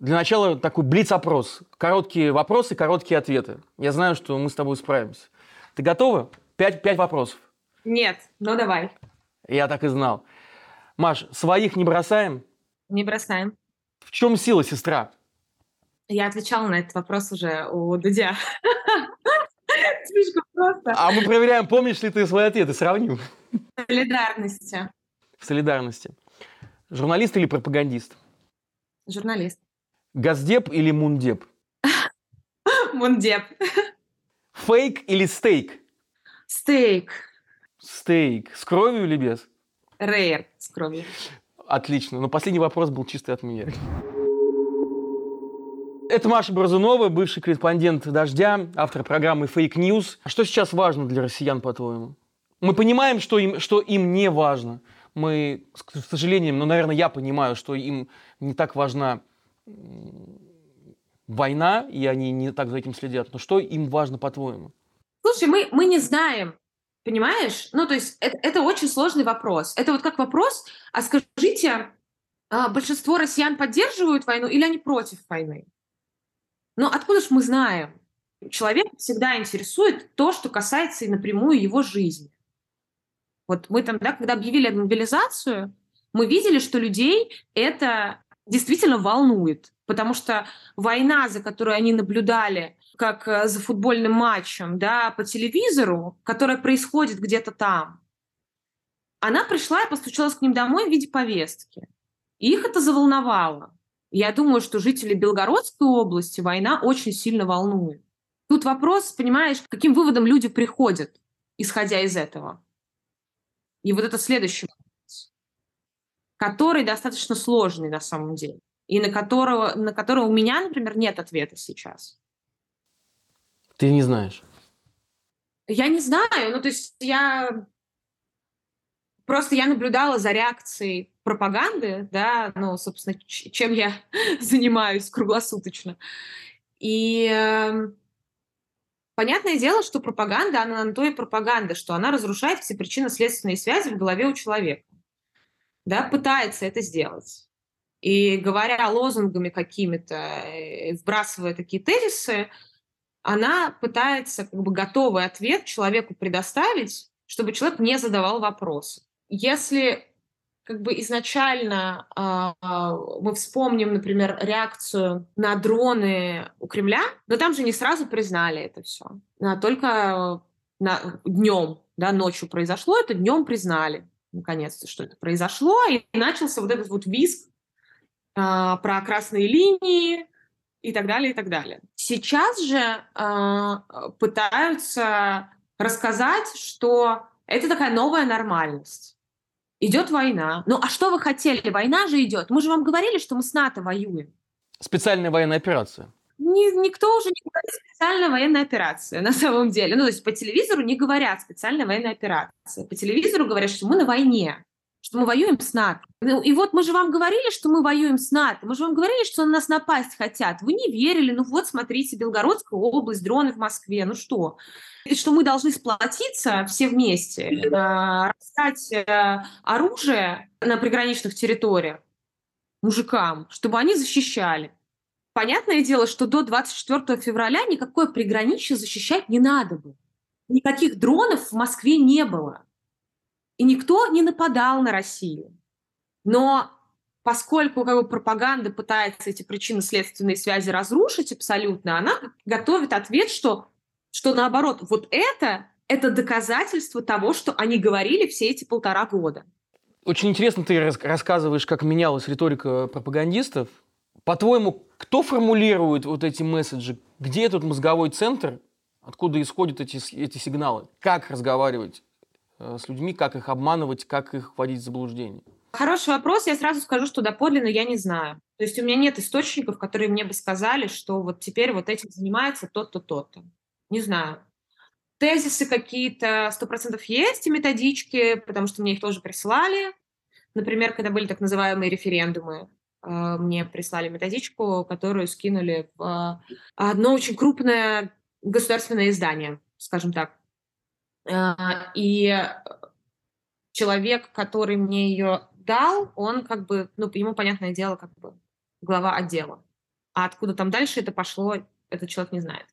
Для начала такой блиц-опрос. Короткие вопросы, короткие ответы. Я знаю, что мы с тобой справимся. Ты готова? Пять, пять вопросов. Нет, ну давай. Я так и знал. Маш, своих не бросаем? Не бросаем. В чем сила, сестра? Я отвечала на этот вопрос уже у Дудя. Слишком просто. А мы проверяем, помнишь ли ты свои ответы, сравним. Солидарности. В солидарности. Журналист или пропагандист? Журналист. Газдеп или мундеп? Мундеп. Фейк или стейк? Стейк. Стейк. С кровью или без? Рейер с кровью. Отлично. Но последний вопрос был чистый от меня. Это Маша Бразунова, бывший корреспондент «Дождя», автор программы «Фейк News». А что сейчас важно для россиян, по-твоему? Мы понимаем, что им, что им не важно. Мы, к сожалению, ну, наверное, я понимаю, что им не так важна война, и они не так за этим следят. Но что им важно, по-твоему? Слушай, мы, мы не знаем, понимаешь? Ну, то есть это, это очень сложный вопрос. Это вот как вопрос, а скажите, а большинство россиян поддерживают войну или они против войны? Но откуда же мы знаем? Человек всегда интересует то, что касается и напрямую его жизни. Вот мы там, да, когда объявили мобилизацию, мы видели, что людей это действительно волнует, потому что война, за которой они наблюдали, как э, за футбольным матчем, да, по телевизору, которая происходит где-то там, она пришла и постучалась к ним домой в виде повестки. И их это заволновало. Я думаю, что жители Белгородской области война очень сильно волнует. Тут вопрос, понимаешь, каким выводам люди приходят, исходя из этого. И вот это следующий который достаточно сложный на самом деле, и на которого, на которого у меня, например, нет ответа сейчас. Ты не знаешь? Я не знаю. Ну, то есть я Просто я наблюдала за реакцией пропаганды, да, ну, собственно, чем я занимаюсь круглосуточно. И э, понятное дело, что пропаганда, она на то и пропаганда, что она разрушает все причинно-следственные связи в голове у человека. Да, пытается это сделать. И говоря лозунгами какими-то, э, вбрасывая такие тезисы, она пытается как бы готовый ответ человеку предоставить, чтобы человек не задавал вопросы. Если как бы изначально э, мы вспомним, например, реакцию на дроны у Кремля, но там же не сразу признали это все, а только на, днем, да, ночью произошло, это днем признали, наконец-то, что это произошло, и начался вот этот вот визг э, про красные линии и так далее, и так далее. Сейчас же э, пытаются рассказать, что это такая новая нормальность идет война. Ну а что вы хотели? Война же идет. Мы же вам говорили, что мы с НАТО воюем. Специальная военная операция. Ни, никто уже не говорит специальная военная операция на самом деле. Ну, то есть по телевизору не говорят специальная военная операция. По телевизору говорят, что мы на войне, что мы воюем с НАТО. Ну, и вот мы же вам говорили, что мы воюем с НАТО. Мы же вам говорили, что на нас напасть хотят. Вы не верили. Ну вот, смотрите, Белгородская область, дроны в Москве. Ну что? И что мы должны сплотиться все вместе, э, раздать э, оружие на приграничных территориях мужикам, чтобы они защищали. Понятное дело, что до 24 февраля никакое приграничье защищать не надо было. Никаких дронов в Москве не было. И никто не нападал на Россию. Но поскольку как бы, пропаганда пытается эти причинно-следственные связи разрушить абсолютно, она готовит ответ, что что наоборот, вот это, это доказательство того, что они говорили все эти полтора года. Очень интересно ты рассказываешь, как менялась риторика пропагандистов. По-твоему, кто формулирует вот эти месседжи? Где этот мозговой центр? Откуда исходят эти, эти сигналы? Как разговаривать э, с людьми, как их обманывать, как их вводить в заблуждение? Хороший вопрос. Я сразу скажу, что доподлинно я не знаю. То есть у меня нет источников, которые мне бы сказали, что вот теперь вот этим занимается тот-то, тот-то не знаю, тезисы какие-то сто процентов есть и методички, потому что мне их тоже прислали. Например, когда были так называемые референдумы, мне прислали методичку, которую скинули в одно очень крупное государственное издание, скажем так. Э, и человек, который мне ее дал, он как бы, ну, ему, понятное дело, как бы глава отдела. А откуда там дальше это пошло, этот человек не знает.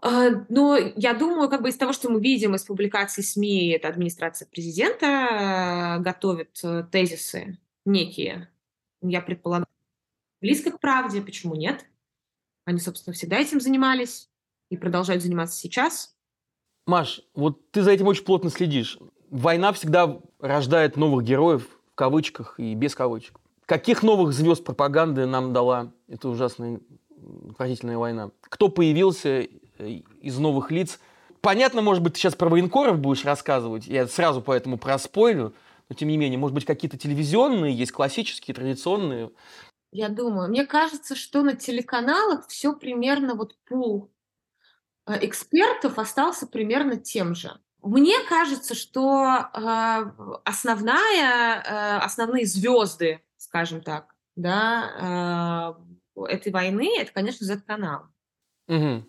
А, но я думаю, как бы из того, что мы видим из публикаций СМИ, это администрация президента готовит э, тезисы некие, я предполагаю, близко к правде, почему нет? Они, собственно, всегда этим занимались и продолжают заниматься сейчас. Маш, вот ты за этим очень плотно следишь. Война всегда рождает новых героев, в кавычках и без кавычек. Каких новых звезд пропаганды нам дала эта ужасная, отвратительная война? Кто появился Э, из новых лиц. Понятно, может быть, ты сейчас про военкоров будешь рассказывать, я сразу поэтому проспойлю, но тем не менее, может быть, какие-то телевизионные есть, классические, традиционные. Я думаю, мне кажется, что на телеканалах все примерно вот пул э, экспертов остался примерно тем же. Мне кажется, что э, основная, э, основные звезды, скажем так, да, э, этой войны, это, конечно, Z-канал. Угу.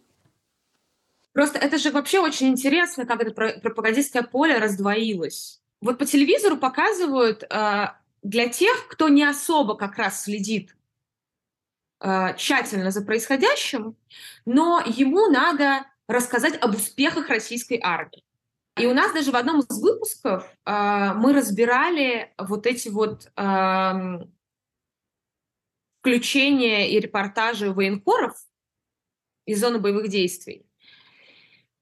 Просто это же вообще очень интересно, как это пропагандистское поле раздвоилось. Вот по телевизору показывают э, для тех, кто не особо как раз следит э, тщательно за происходящим, но ему надо рассказать об успехах российской армии. И у нас даже в одном из выпусков э, мы разбирали вот эти вот э, включения и репортажи военкоров из зоны боевых действий.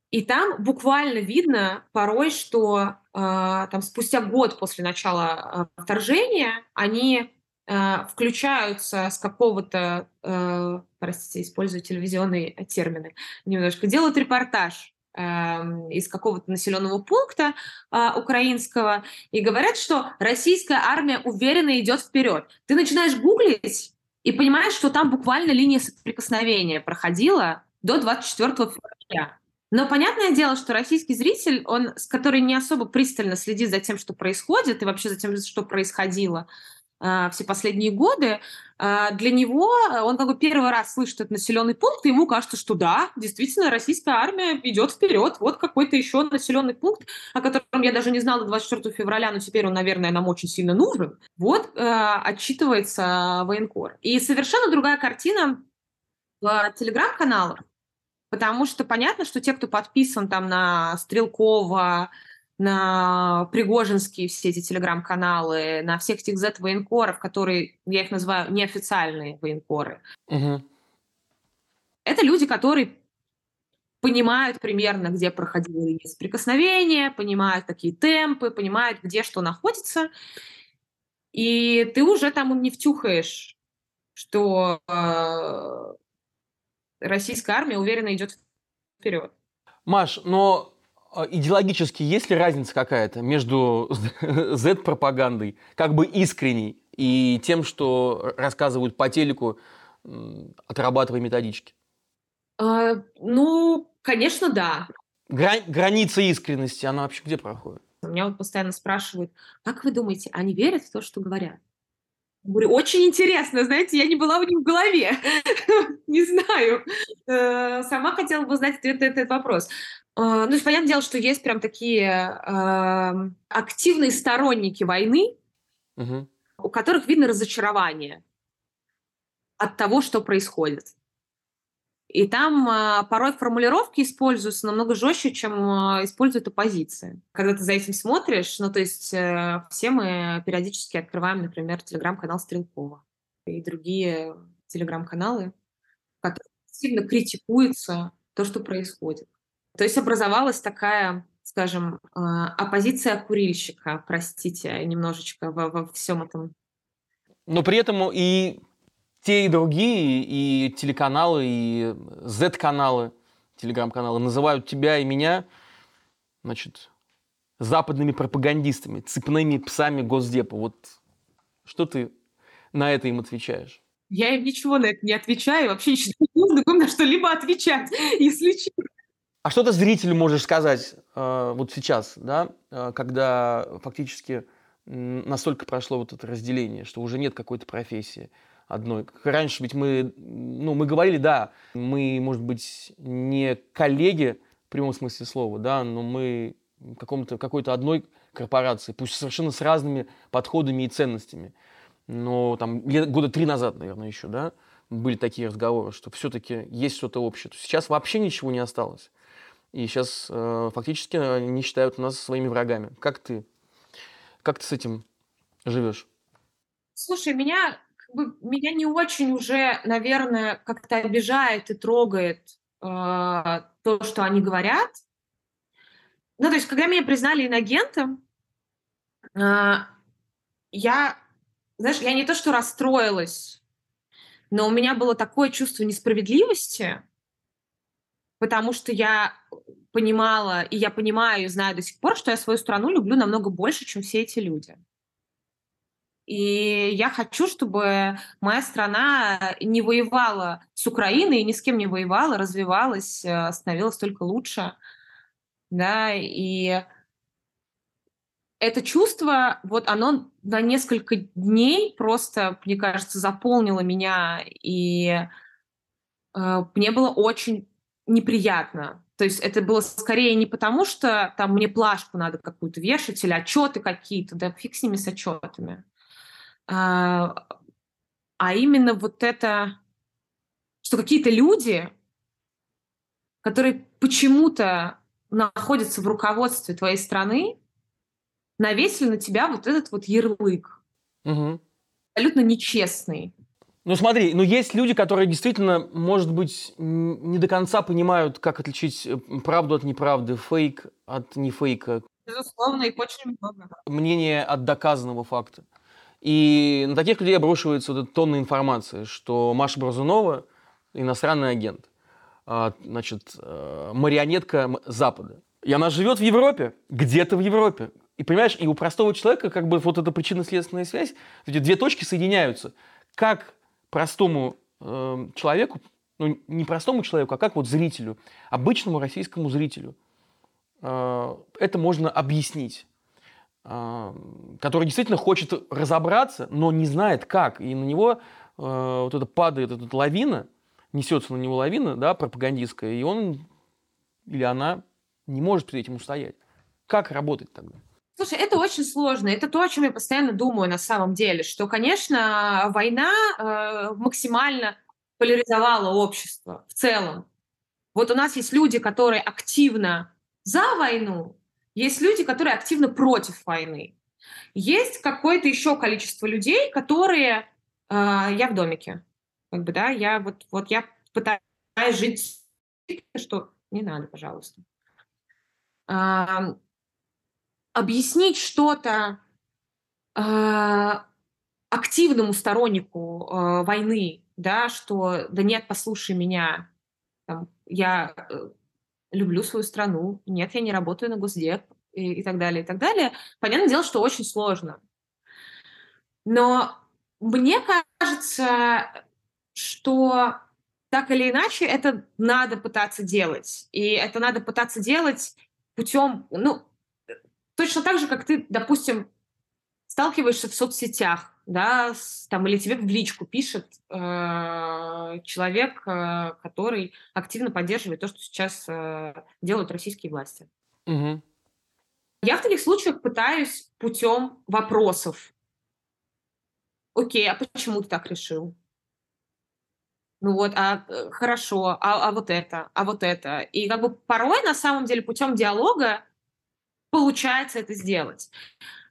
И там буквально видно порой, что там спустя год после начала э, вторжения они э, включаются с какого-то, простите, использую телевизионные термины немножко, делают репортаж э, из какого-то населенного пункта э, украинского и говорят, что российская армия уверенно идет вперед. Ты начинаешь гуглить и понимаешь, что там буквально линия соприкосновения проходила до 24 февраля. Но понятное дело, что российский зритель, он, который не особо пристально следит за тем, что происходит, и вообще за тем, что происходило э, все последние годы, э, для него он как бы первый раз слышит этот населенный пункт, и ему кажется, что да, действительно, российская армия идет вперед. Вот какой-то еще населенный пункт, о котором я даже не знала 24 февраля, но теперь он, наверное, нам очень сильно нужен. Вот э, отчитывается военкор. И совершенно другая картина в телеграм-каналах. Потому что понятно, что те, кто подписан там на Стрелкова, на Пригожинские все эти телеграм-каналы, на всех этих Z-военкоров, которые, я их называю, неофициальные военкоры. Угу. Это люди, которые понимают примерно, где линии соприкосновения, понимают, какие темпы, понимают, где что находится. И ты уже там не втюхаешь, что э, российская армия уверенно идет вперед. Маш, но а, идеологически есть ли разница какая-то между Z-пропагандой, как бы искренней, и тем, что рассказывают по телеку, отрабатывая методички? А, ну, конечно, да. Грани- граница искренности, она вообще где проходит? Меня вот постоянно спрашивают, как вы думаете, они верят в то, что говорят? Говорю, очень интересно, знаете, я не была у них в голове. не знаю. Э, сама хотела бы знать ответ на этот вопрос. Э, ну, понятное дело, что есть прям такие эм, активные сторонники войны, у которых видно разочарование от того, что происходит. И там э, порой формулировки используются намного жестче, чем э, использует оппозиция. Когда ты за этим смотришь, ну то есть э, все мы периодически открываем, например, телеграм-канал Стрелкова и другие телеграм-каналы, в которых сильно критикуется то, что происходит. То есть образовалась такая, скажем, э, оппозиция курильщика, простите, немножечко во, во всем этом. Но при этом и те и другие, и телеканалы, и Z-каналы, телеграм-каналы называют тебя и меня, значит, западными пропагандистами, цепными псами Госдепа. Вот что ты на это им отвечаешь? Я им ничего на это не отвечаю, вообще не нужно на что-либо отвечать, если честно. А что ты зрителю можешь сказать э, вот сейчас, да, э, когда фактически настолько прошло вот это разделение, что уже нет какой-то профессии, одной. Раньше ведь мы, ну, мы говорили, да, мы, может быть, не коллеги в прямом смысле слова, да, но мы каком-то, какой-то одной корпорации, пусть совершенно с разными подходами и ценностями. Но там года три назад, наверное, еще, да, были такие разговоры, что все-таки есть что-то общее. Сейчас вообще ничего не осталось. И сейчас э, фактически они считают нас своими врагами. Как ты, как ты с этим живешь? Слушай, меня, меня не очень уже, наверное, как-то обижает и трогает э, то, что они говорят. Ну, то есть, когда меня признали иногентом, э, я, знаешь, я не то, что расстроилась, но у меня было такое чувство несправедливости, потому что я понимала, и я понимаю, и знаю до сих пор, что я свою страну люблю намного больше, чем все эти люди. И я хочу, чтобы моя страна не воевала с Украиной, и ни с кем не воевала, развивалась, э, становилась только лучше. Да, и это чувство, вот оно на несколько дней просто, мне кажется, заполнило меня, и э, мне было очень неприятно. То есть это было скорее не потому, что там мне плашку надо какую-то вешать или отчеты какие-то, да фиг с ними с отчетами. А, а именно вот это, что какие-то люди, которые почему-то находятся в руководстве твоей страны, навесили на тебя вот этот вот ярлык. Угу. Абсолютно нечестный. Ну смотри, ну есть люди, которые действительно, может быть, не до конца понимают, как отличить э, правду от неправды, фейк от нефейка. Безусловно, их очень много. Мнение от доказанного факта. И на таких людей обрушивается вот тонна информации, что Маша Бразунова иностранный агент, а, значит, э, марионетка Запада. И она живет в Европе, где-то в Европе. И понимаешь, и у простого человека как бы вот эта причинно-следственная связь, эти две точки соединяются. Как простому э, человеку, ну не простому человеку, а как вот зрителю, обычному российскому зрителю, э, это можно объяснить который действительно хочет разобраться, но не знает как. И на него э, вот это падает эта лавина, несется на него лавина, да, пропагандистская, и он или она не может перед этим устоять. Как работать тогда? Слушай, это очень сложно. Это то, о чем я постоянно думаю на самом деле, что, конечно, война э, максимально поляризовала общество в целом. Вот у нас есть люди, которые активно за войну, есть люди, которые активно против войны. Есть какое-то еще количество людей, которые... Э, я в домике. Как бы, да, я вот, вот я пытаюсь жить, что не надо, пожалуйста объяснить что-то э, активному стороннику э, войны, да, что да нет, послушай меня, там, я э, люблю свою страну, нет, я не работаю на Госдеп и, и так далее, и так далее. Понятное дело, что очень сложно. Но мне кажется, что так или иначе это надо пытаться делать. И это надо пытаться делать путем, ну, точно так же, как ты, допустим, сталкиваешься в соцсетях, да, с, там, или тебе в личку пишет э, человек, э, который активно поддерживает то, что сейчас э, делают российские власти. Угу. Я в таких случаях пытаюсь путем вопросов. Окей, а почему ты так решил? Ну вот, а э, хорошо, а, а вот это, а вот это. И как бы порой, на самом деле, путем диалога получается это сделать.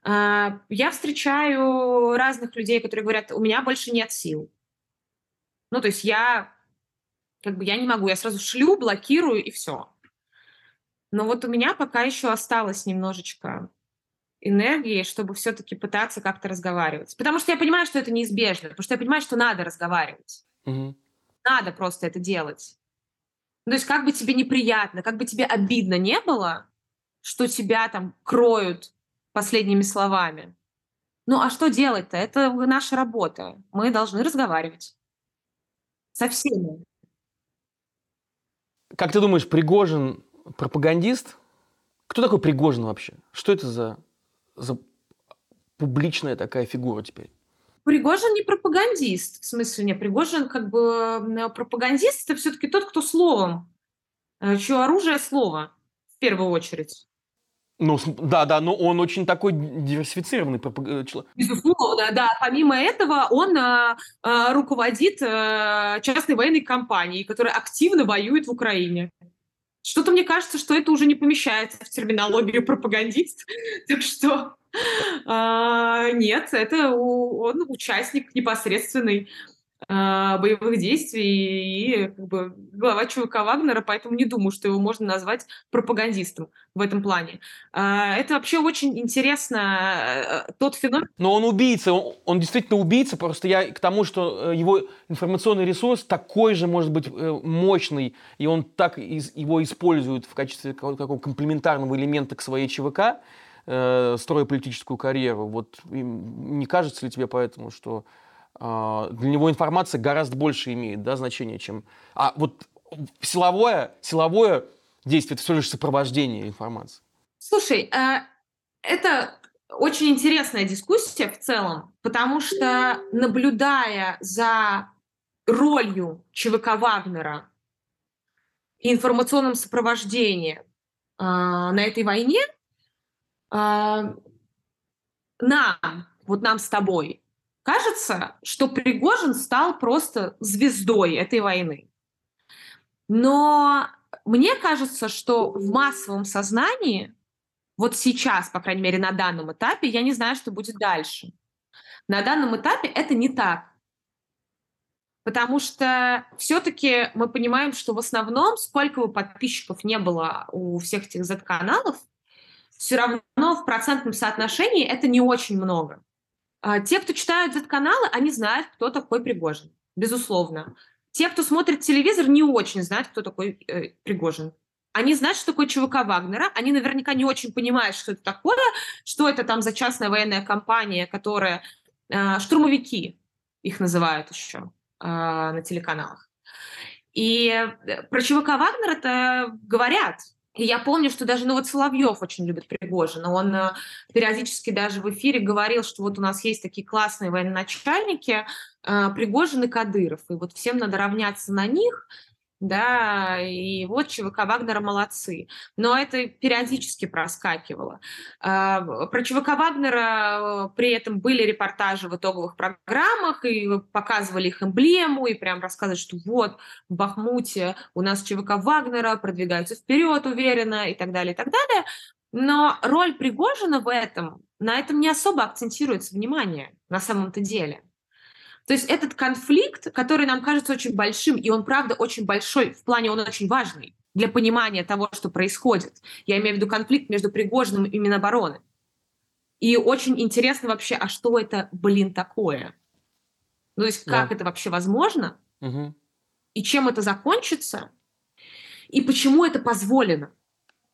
А, я встречаю разных людей, которые говорят, у меня больше нет сил. Ну, то есть я как бы я не могу, я сразу шлю, блокирую и все. Но вот у меня пока еще осталось немножечко энергии, чтобы все-таки пытаться как-то разговаривать. Потому что я понимаю, что это неизбежно, потому что я понимаю, что надо разговаривать. Угу. Надо просто это делать. Ну, то есть как бы тебе неприятно, как бы тебе обидно не было, что тебя там кроют последними словами. Ну а что делать-то? Это наша работа. Мы должны разговаривать со всеми. Как ты думаешь, Пригожин пропагандист? Кто такой Пригожин вообще? Что это за, за публичная такая фигура теперь? Пригожин не пропагандист. В смысле, не, Пригожин как бы пропагандист, это все-таки тот, кто словом, э, чье оружие слово в первую очередь. Ну, да, да, но он очень такой диверсифицированный э, человек. Безусловно, да. Помимо этого, он а, а, руководит а, частной военной компанией, которая активно воюет в Украине. Что-то мне кажется, что это уже не помещается в терминологию пропагандист. Так что а, нет, это он участник непосредственный боевых действий и как бы глава ЧВК Вагнера, поэтому не думаю, что его можно назвать пропагандистом в этом плане. А, это вообще очень интересно, э, тот феномен. Но он убийца, он, он действительно убийца, просто я к тому, что э, его информационный ресурс такой же может быть э, мощный, и он так его использует в качестве какого-то комплементарного элемента к своей ЧВК, строя политическую карьеру. Вот не кажется ли тебе поэтому, что а, для него информация гораздо больше имеет да, значение, чем... А вот силовое, силовое действие – это все лишь сопровождение информации. Слушай, а, это очень интересная дискуссия в целом, потому что, наблюдая за ролью ЧВК Вагнера и информационным сопровождением а, на этой войне, нам, вот нам с тобой, Кажется, что Пригожин стал просто звездой этой войны. Но мне кажется, что в массовом сознании, вот сейчас, по крайней мере, на данном этапе, я не знаю, что будет дальше. На данном этапе это не так. Потому что все-таки мы понимаем, что в основном, сколько бы подписчиков не было у всех этих Z-каналов, все равно в процентном соотношении это не очень много. А, те, кто читают Z-каналы, они знают, кто такой Пригожин, безусловно. Те, кто смотрит телевизор, не очень знают, кто такой э, Пригожин. Они знают, что такое ЧВК Вагнера. Они наверняка не очень понимают, что это такое, что это там за частная военная компания, которая... Э, штурмовики их называют еще э, на телеканалах. И э, про ЧВК Вагнера-то говорят, и я помню, что даже, ну вот Соловьев очень любит Пригожина. Он э, периодически даже в эфире говорил, что вот у нас есть такие классные военачальники, э, Пригожин и Кадыров, и вот всем надо равняться на них, да, и вот ЧВК Вагнера молодцы. Но это периодически проскакивало. А, про ЧВК Вагнера э, при этом были репортажи в итоговых программах, и показывали их эмблему, и прям рассказывали, что вот в Бахмуте у нас ЧВК Вагнера продвигаются вперед уверенно и так далее, и так далее. Но роль Пригожина в этом, на этом не особо акцентируется внимание на самом-то деле. То есть этот конфликт, который нам кажется очень большим, и он правда очень большой, в плане он очень важный для понимания того, что происходит. Я имею в виду конфликт между Пригожиным и Минобороны. И очень интересно вообще, а что это, блин, такое? Ну, то есть как да. это вообще возможно? Угу. И чем это закончится? И почему это позволено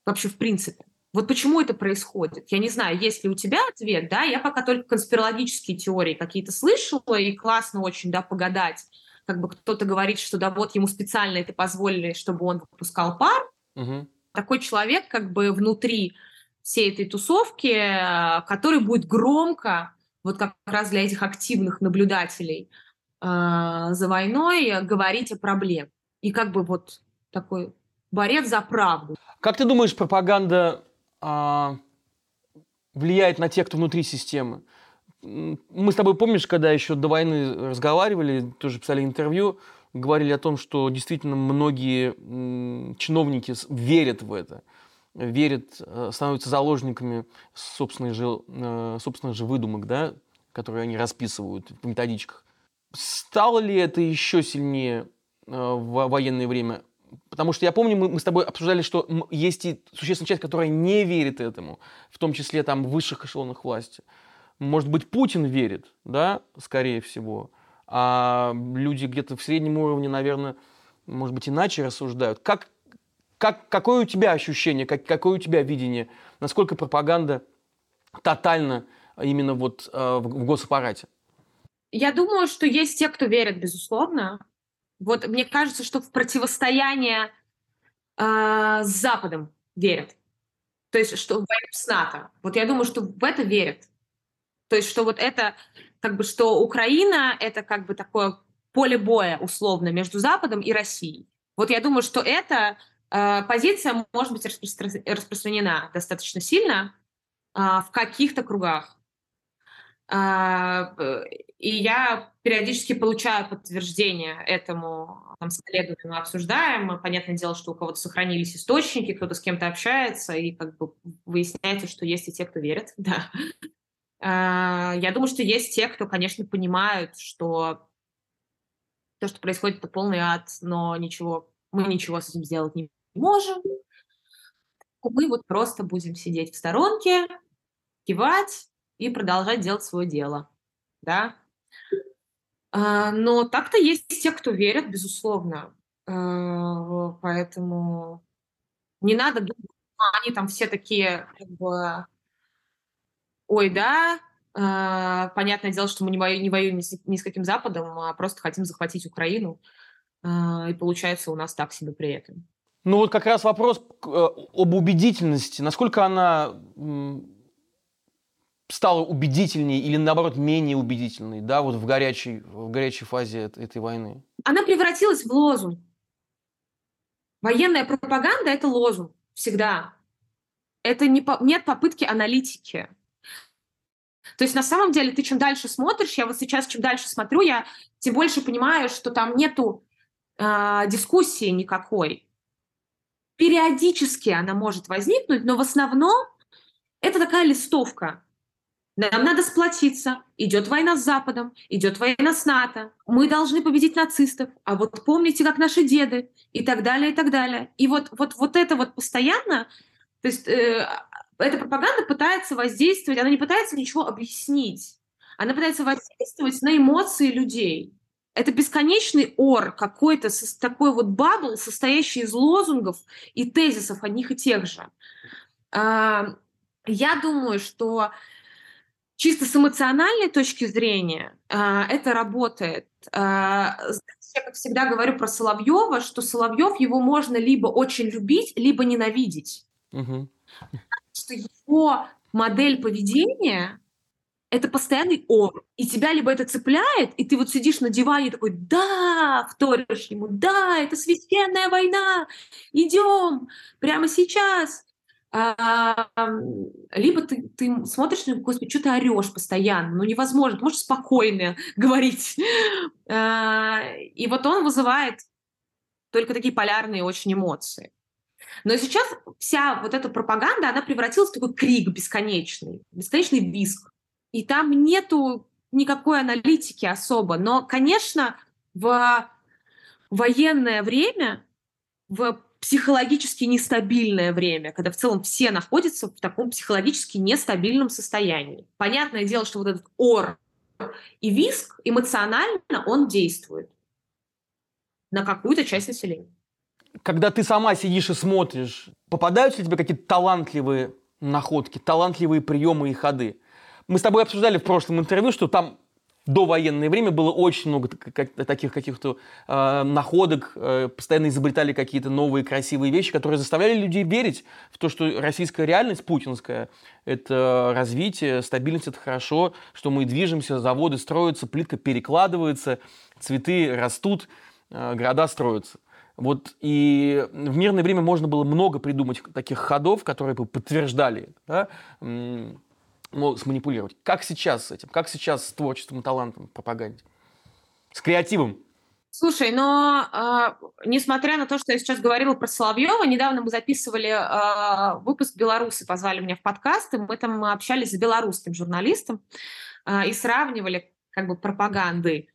вообще в принципе? Вот почему это происходит? Я не знаю, есть ли у тебя ответ, да? Я пока только конспирологические теории какие-то слышала, и классно очень, да, погадать. Как бы кто-то говорит, что да, вот ему специально это позволили, чтобы он выпускал пар. Угу. Такой человек как бы внутри всей этой тусовки, который будет громко, вот как раз для этих активных наблюдателей э, за войной, говорить о проблеме. И как бы вот такой борец за правду. Как ты думаешь, пропаганда а, влияет на тех, кто внутри системы. Мы с тобой, помнишь, когда еще до войны разговаривали, тоже писали интервью, говорили о том, что действительно многие чиновники верят в это, верят, э, становятся заложниками собственных же, э, собственных же выдумок, да, которые они расписывают в методичках. Стало ли это еще сильнее э, в военное время? Потому что я помню, мы, мы с тобой обсуждали, что есть и существенная часть, которая не верит этому, в том числе там высших эшелонах власти. Может быть, Путин верит, да, скорее всего, а люди где-то в среднем уровне, наверное, может быть, иначе рассуждают. Как, как, какое у тебя ощущение, как, какое у тебя видение, насколько пропаганда тотально именно вот э, в, в госаппарате? Я думаю, что есть те, кто верит, безусловно. Вот мне кажется, что в противостояние э, с Западом верят. То есть, что в войну с НАТО. Вот я думаю, что в это верят. То есть, что вот это, как бы, что Украина — это как бы такое поле боя, условно, между Западом и Россией. Вот я думаю, что это э, позиция может быть распро- распространена достаточно сильно э, в каких-то кругах. Э, и я периодически получаю подтверждение этому там, с коллегами мы обсуждаем. Понятное дело, что у кого-то сохранились источники, кто-то с кем-то общается, и как бы выясняется, что есть и те, кто верит, да. А, я думаю, что есть те, кто, конечно, понимают, что то, что происходит, это полный ад, но ничего, мы ничего с этим сделать не можем. Мы вот просто будем сидеть в сторонке, кивать и продолжать делать свое дело, да. А, но так-то есть те, кто верят, безусловно. А, поэтому не надо думать, они там все такие как бы ой, да, э, понятное дело, что мы не, вою, не воюем ни с, каким Западом, а просто хотим захватить Украину. И получается у нас так себе при этом. Ну вот как раз вопрос э, об убедительности. Насколько она стала убедительнее или наоборот менее убедительной, да, вот в горячей, в горячей фазе этой войны? Она превратилась в лозунг. Военная пропаганда – это лозунг всегда. Это не по, нет попытки аналитики. То есть на самом деле ты чем дальше смотришь, я вот сейчас чем дальше смотрю, я тем больше понимаю, что там нету э, дискуссии никакой. Периодически она может возникнуть, но в основном это такая листовка. Нам надо сплотиться. Идет война с Западом, идет война с НАТО. Мы должны победить нацистов. А вот помните, как наши деды и так далее, и так далее. И вот, вот, вот это вот постоянно, то есть э, эта пропаганда пытается воздействовать, она не пытается ничего объяснить, она пытается воздействовать на эмоции людей. Это бесконечный ор, какой-то такой вот бабл, состоящий из лозунгов и тезисов одних и тех же. А, я думаю, что чисто с эмоциональной точки зрения а, это работает. А, я, как всегда, говорю про Соловьева, что Соловьев его можно либо очень любить, либо ненавидеть. Угу что его модель поведения это постоянный ор. И тебя либо это цепляет, и ты вот сидишь на диване такой, да, вторишь ему, да, это священная война, идем прямо сейчас. А, либо ты, ты смотришь него, господи, что ты орешь постоянно, ну невозможно, ты можешь спокойно говорить. А, и вот он вызывает только такие полярные очень эмоции. Но сейчас вся вот эта пропаганда, она превратилась в такой крик бесконечный, бесконечный виск. И там нету никакой аналитики особо. Но, конечно, в военное время, в психологически нестабильное время, когда в целом все находятся в таком психологически нестабильном состоянии. Понятное дело, что вот этот ор и виск эмоционально он действует на какую-то часть населения когда ты сама сидишь и смотришь, попадаются ли тебе какие-то талантливые находки, талантливые приемы и ходы? Мы с тобой обсуждали в прошлом интервью, что там до военное время было очень много таких каких-то э, находок, э, постоянно изобретали какие-то новые красивые вещи, которые заставляли людей верить в то, что российская реальность путинская – это развитие, стабильность – это хорошо, что мы движемся, заводы строятся, плитка перекладывается, цветы растут, э, города строятся. Вот и в мирное время можно было много придумать таких ходов, которые бы подтверждали, да, ну, сманипулировать. Как сейчас с этим? Как сейчас с творчеством талантом пропаганде? С креативом? Слушай, но э, несмотря на то, что я сейчас говорила про Соловьева, недавно мы записывали э, выпуск «Белорусы», позвали меня в подкаст, и мы там общались с белорусским журналистом э, и сравнивали как бы пропаганды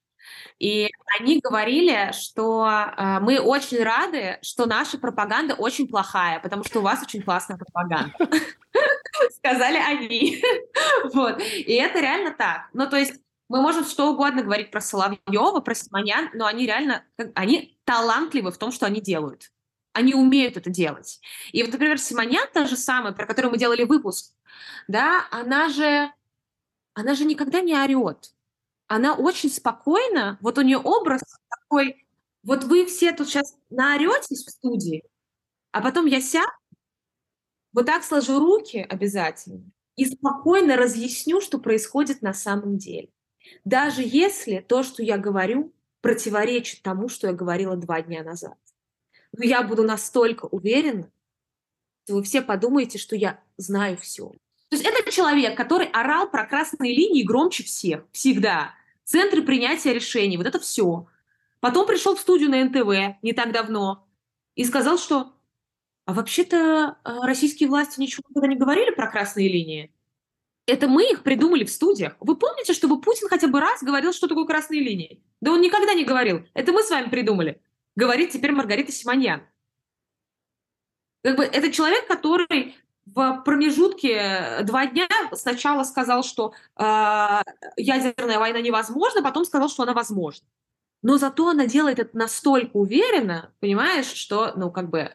и они говорили, что э, мы очень рады, что наша пропаганда очень плохая, потому что у вас очень классная пропаганда. Сказали они. Вот. И это реально так. Ну, то есть мы можем что угодно говорить про Соловьева, про Симонян, но они реально, они талантливы в том, что они делают. Они умеют это делать. И вот, например, Симонян, та же самая, про которую мы делали выпуск, да, она же, она же никогда не орет она очень спокойно, вот у нее образ такой, вот вы все тут сейчас наоретесь в студии, а потом я сяду, вот так сложу руки обязательно и спокойно разъясню, что происходит на самом деле. Даже если то, что я говорю, противоречит тому, что я говорила два дня назад. но я буду настолько уверена, что вы все подумаете, что я знаю все. То есть это человек, который орал про красные линии громче всех, всегда. Центры принятия решений, вот это все. Потом пришел в студию на НТВ не так давно и сказал, что а вообще-то а, российские власти ничего никогда не говорили про красные линии. Это мы их придумали в студиях. Вы помните, чтобы Путин хотя бы раз говорил, что такое красные линии? Да он никогда не говорил. Это мы с вами придумали. Говорит теперь Маргарита Симоньян. Как бы это человек, который в промежутке два дня сначала сказал, что э, ядерная война невозможна, потом сказал, что она возможна. Но зато она делает это настолько уверенно, понимаешь, что, ну, как бы,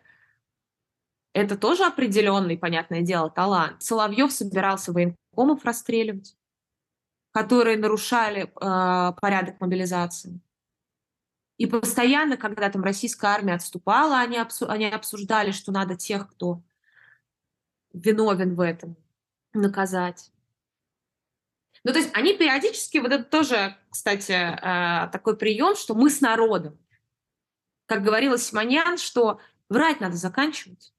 это тоже определенный, понятное дело, талант. Соловьев собирался военкомов расстреливать, которые нарушали э, порядок мобилизации. И постоянно, когда там российская армия отступала, они, обсу- они обсуждали, что надо тех, кто виновен в этом, наказать. Ну, то есть они периодически, вот это тоже, кстати, э, такой прием, что мы с народом. Как говорила Симоньян, что врать надо заканчивать.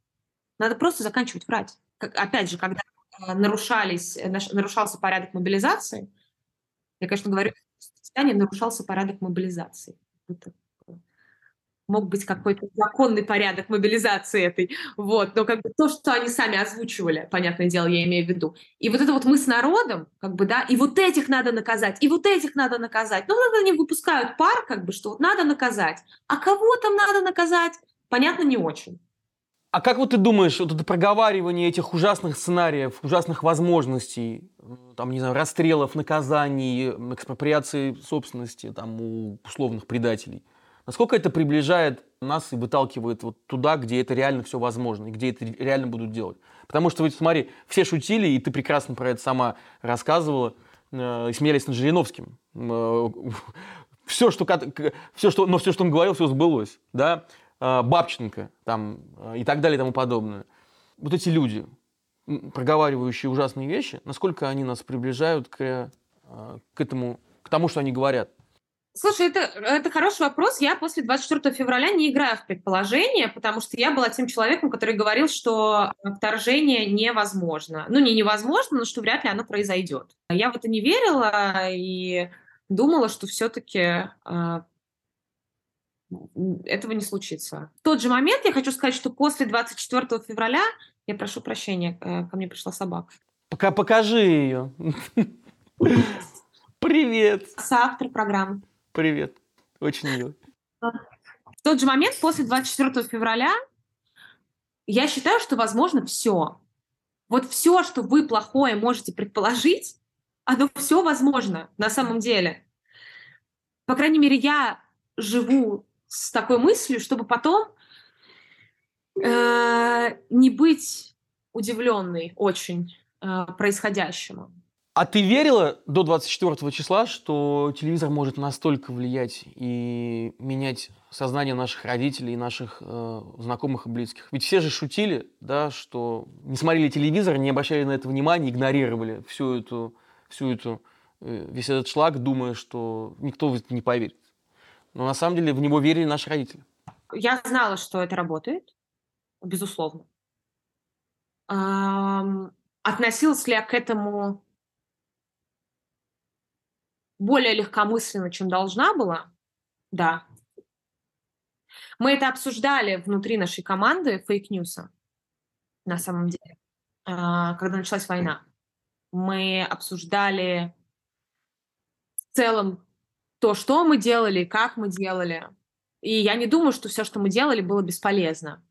Надо просто заканчивать врать. Как, опять же, когда э, нарушались, э, нарушался порядок мобилизации, я, конечно, говорю, в нарушался порядок мобилизации. Это мог быть какой-то законный порядок мобилизации этой, вот, но как бы то, что они сами озвучивали, понятное дело, я имею в виду. И вот это вот мы с народом, как бы, да, и вот этих надо наказать, и вот этих надо наказать. Ну, вот они выпускают пар, как бы, что вот надо наказать. А кого там надо наказать, понятно, не очень. А как вот ты думаешь, вот это проговаривание этих ужасных сценариев, ужасных возможностей, там, не знаю, расстрелов, наказаний, экспроприации собственности там, у условных предателей – Насколько это приближает нас и выталкивает вот туда, где это реально все возможно, и где это реально будут делать. Потому что, вот, смотри, все шутили, и ты прекрасно про это сама рассказывала, э, смеялись над Жириновским. Э, все, что, все, что, но все, что он говорил, все сбылось. Да? Э, Бабченко там, э, и так далее и тому подобное. Вот эти люди, проговаривающие ужасные вещи, насколько они нас приближают к, э, к этому, к тому, что они говорят. Слушай, это, это хороший вопрос. Я после 24 февраля не играю в предположение, потому что я была тем человеком, который говорил, что вторжение невозможно. Ну, не невозможно, но что вряд ли оно произойдет. Я в это не верила и думала, что все-таки э, а, этого не случится. В тот же момент я хочу сказать, что после 24 февраля, я прошу прощения, э, ко мне пришла собака. Пока покажи ее. Привет. Соавтор программы. Привет. Очень мило. В тот же момент, после 24 февраля, я считаю, что возможно все. Вот все, что вы плохое можете предположить, оно все возможно на самом деле. По крайней мере, я живу с такой мыслью, чтобы потом э, не быть удивленной очень э, происходящему. А ты верила до 24 числа, что телевизор может настолько влиять и менять сознание наших родителей, наших э, знакомых и близких? Ведь все же шутили, да, что не смотрели телевизор, не обращали на это внимания, игнорировали всю эту, всю эту, э, весь этот шлак, думая, что никто в это не поверит. Но на самом деле в него верили наши родители. Я знала, что это работает, безусловно. Эм, относилась ли я к этому более легкомысленно, чем должна была, да. Мы это обсуждали внутри нашей команды fake news а, на самом деле, а, когда началась война. Мы обсуждали в целом то, что мы делали, как мы делали. И я не думаю, что все, что мы делали, было бесполезно.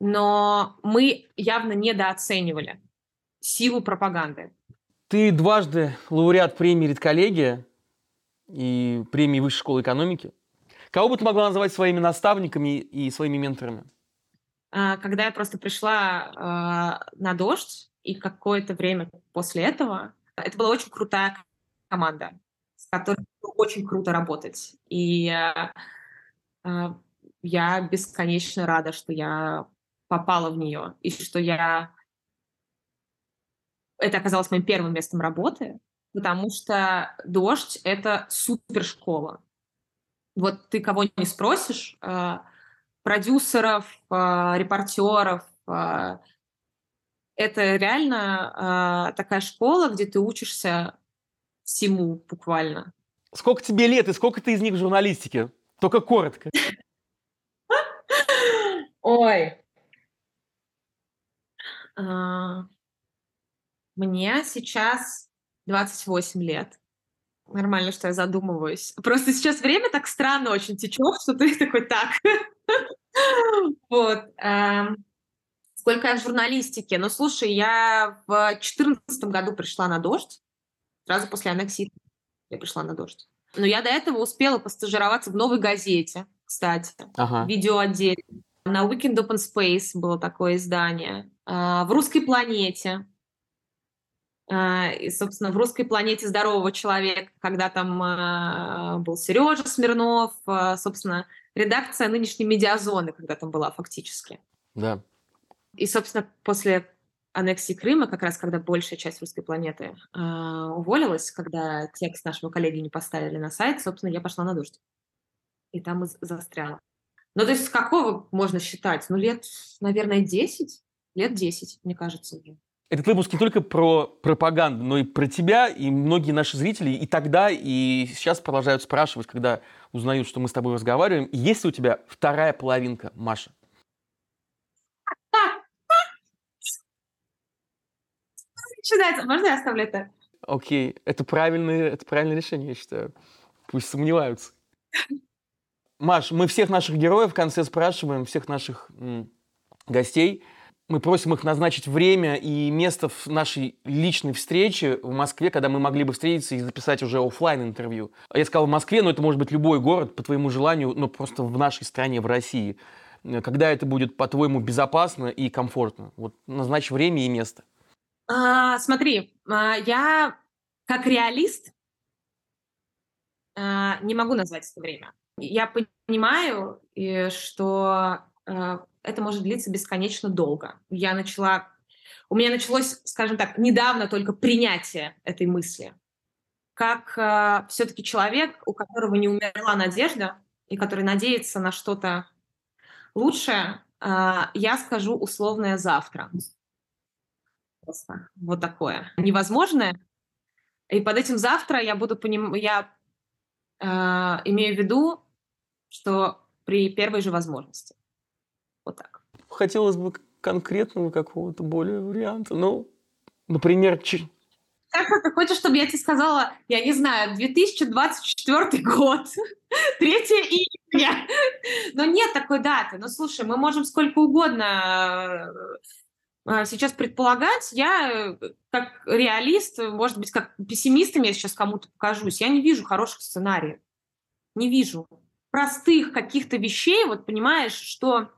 Но мы явно недооценивали силу пропаганды. Ты дважды лауреат премии «Редколлегия» и премии Высшей школы экономики. Кого бы ты могла назвать своими наставниками и своими менторами? А, когда я просто пришла а, на «Дождь», и какое-то время после этого, это была очень крутая команда, с которой очень круто работать. И а, я бесконечно рада, что я попала в нее, и что я это оказалось моим первым местом работы, потому что «Дождь» — это супершкола. Вот ты кого не спросишь, э, продюсеров, э, репортеров. Э, это реально такая школа, где ты учишься всему буквально. Сколько тебе лет и сколько ты из них в журналистике? Только коротко. Ой. Мне сейчас 28 лет. Нормально, что я задумываюсь. Просто сейчас время так странно очень течет, что ты такой так. Вот. Сколько я в журналистике? Ну, слушай, я в 2014 году пришла на «Дождь». Сразу после аннексии я пришла на «Дождь». Но я до этого успела постажироваться в «Новой газете», кстати, ага. видеоотделе. На Weekend Open Space было такое издание. А, в «Русской планете». А, и, собственно, в «Русской планете здорового человека», когда там а, был Сережа Смирнов, собственно, редакция нынешней «Медиазоны», когда там была фактически. Да. И, собственно, после аннексии Крыма, как раз когда большая часть русской планеты э, уволилась, когда текст нашего коллеги не поставили на сайт, собственно, я пошла на дождь. И там и застряла. Ну, то есть с какого можно считать? Ну, лет, наверное, 10. Лет 10, мне кажется, уже. Этот выпуск не только про пропаганду, но и про тебя, и многие наши зрители и тогда, и сейчас продолжают спрашивать, когда узнают, что мы с тобой разговариваем. Есть ли у тебя вторая половинка, Маша? начинается. Можно я оставлю это? Окей, это правильное, это правильное решение, я считаю. Пусть сомневаются. Маш, мы всех наших героев в конце спрашиваем, всех наших гостей. Мы просим их назначить время и место в нашей личной встрече в Москве, когда мы могли бы встретиться и записать уже офлайн интервью. Я сказал в Москве, но это может быть любой город по твоему желанию, но просто в нашей стране, в России. Когда это будет, по-твоему, безопасно и комфортно? Вот назначь время и место. А, смотри, а, я как реалист а, не могу назвать это время. Я понимаю, что а, это может длиться бесконечно долго. Я начала... У меня началось, скажем так, недавно только принятие этой мысли. Как э, все-таки человек, у которого не умерла надежда, и который надеется на что-то лучшее, э, я скажу условное завтра просто вот такое невозможное. И под этим завтра я буду понимать, я э, имею в виду, что при первой же возможности. Вот так. Хотелось бы конкретного какого-то более варианта. Ну, например, как ты хочешь, чтобы я тебе сказала, я не знаю, 2024 год, 3 июня. Но нет такой даты. Ну, слушай, мы можем сколько угодно а, сейчас предполагать, я э, как реалист, может быть, как пессимистом я сейчас кому-то покажусь, я не вижу хороших сценариев. Не вижу. Простых каких-то вещей, вот понимаешь, что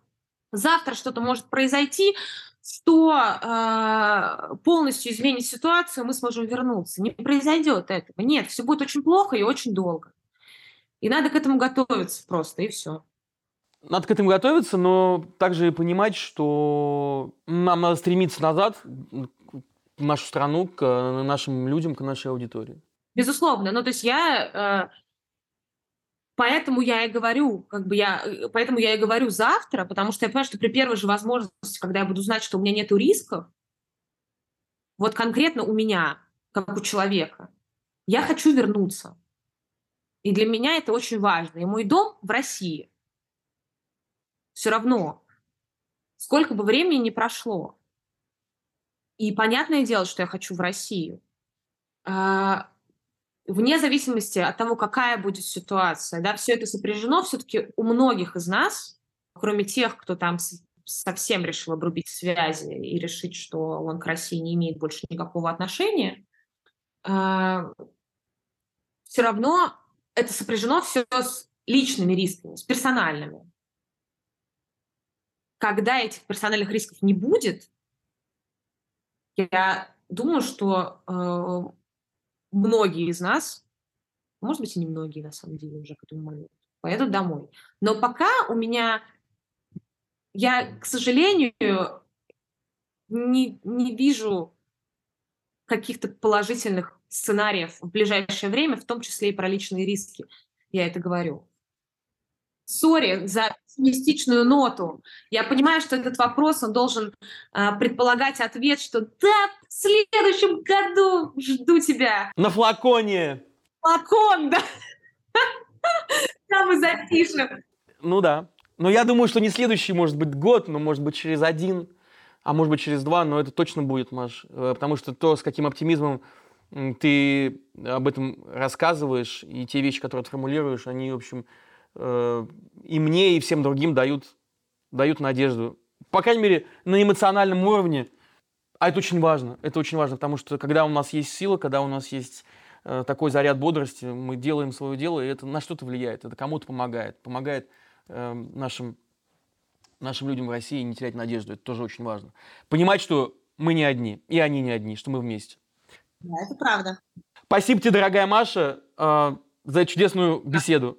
завтра что-то может произойти, что э, полностью изменит ситуацию, мы сможем вернуться. Не произойдет этого. Нет, все будет очень плохо и очень долго. И надо к этому готовиться просто, и все. Надо к этому готовиться, но также и понимать, что нам надо стремиться назад, в нашу страну, к нашим людям, к нашей аудитории. Безусловно. Ну, то есть я... Э, поэтому я и говорю, как бы я... Э, поэтому я и говорю завтра, потому что я понимаю, что при первой же возможности, когда я буду знать, что у меня нет рисков, вот конкретно у меня, как у человека, я хочу вернуться. И для меня это очень важно. И мой дом в России все равно, сколько бы времени ни прошло. И понятное дело, что я хочу в Россию. А, вне зависимости от того, какая будет ситуация, да, все это сопряжено все-таки у многих из нас, кроме тех, кто там совсем решил обрубить связи и решить, что он к России не имеет больше никакого отношения, а, все равно это сопряжено все с личными рисками, с персональными. Когда этих персональных рисков не будет, я думаю, что э, многие из нас, может быть, и не многие, на самом деле, уже к этому моменту, поедут домой. Но пока у меня, я, к сожалению, не, не вижу каких-то положительных сценариев в ближайшее время, в том числе и про личные риски. Я это говорю. Сори за пессимистичную ноту. Я понимаю, что этот вопрос, он должен э, предполагать ответ, что да, в следующем году жду тебя. На флаконе. Флакон, да. Там мы запишем. Ну да. Но я думаю, что не следующий, может быть, год, но может быть через один, а может быть через два, но это точно будет, Маш. Э, потому что то, с каким оптимизмом ты об этом рассказываешь, и те вещи, которые ты формулируешь, они, в общем, э, и мне, и всем другим дают, дают надежду. По крайней мере, на эмоциональном уровне. А это очень важно. Это очень важно, потому что когда у нас есть сила, когда у нас есть э, такой заряд бодрости, мы делаем свое дело, и это на что-то влияет, это кому-то помогает. Помогает э, нашим, нашим людям в России не терять надежду. Это тоже очень важно. Понимать, что мы не одни, и они не одни, что мы вместе. Да, это правда. Спасибо тебе, дорогая Маша, э, за чудесную беседу.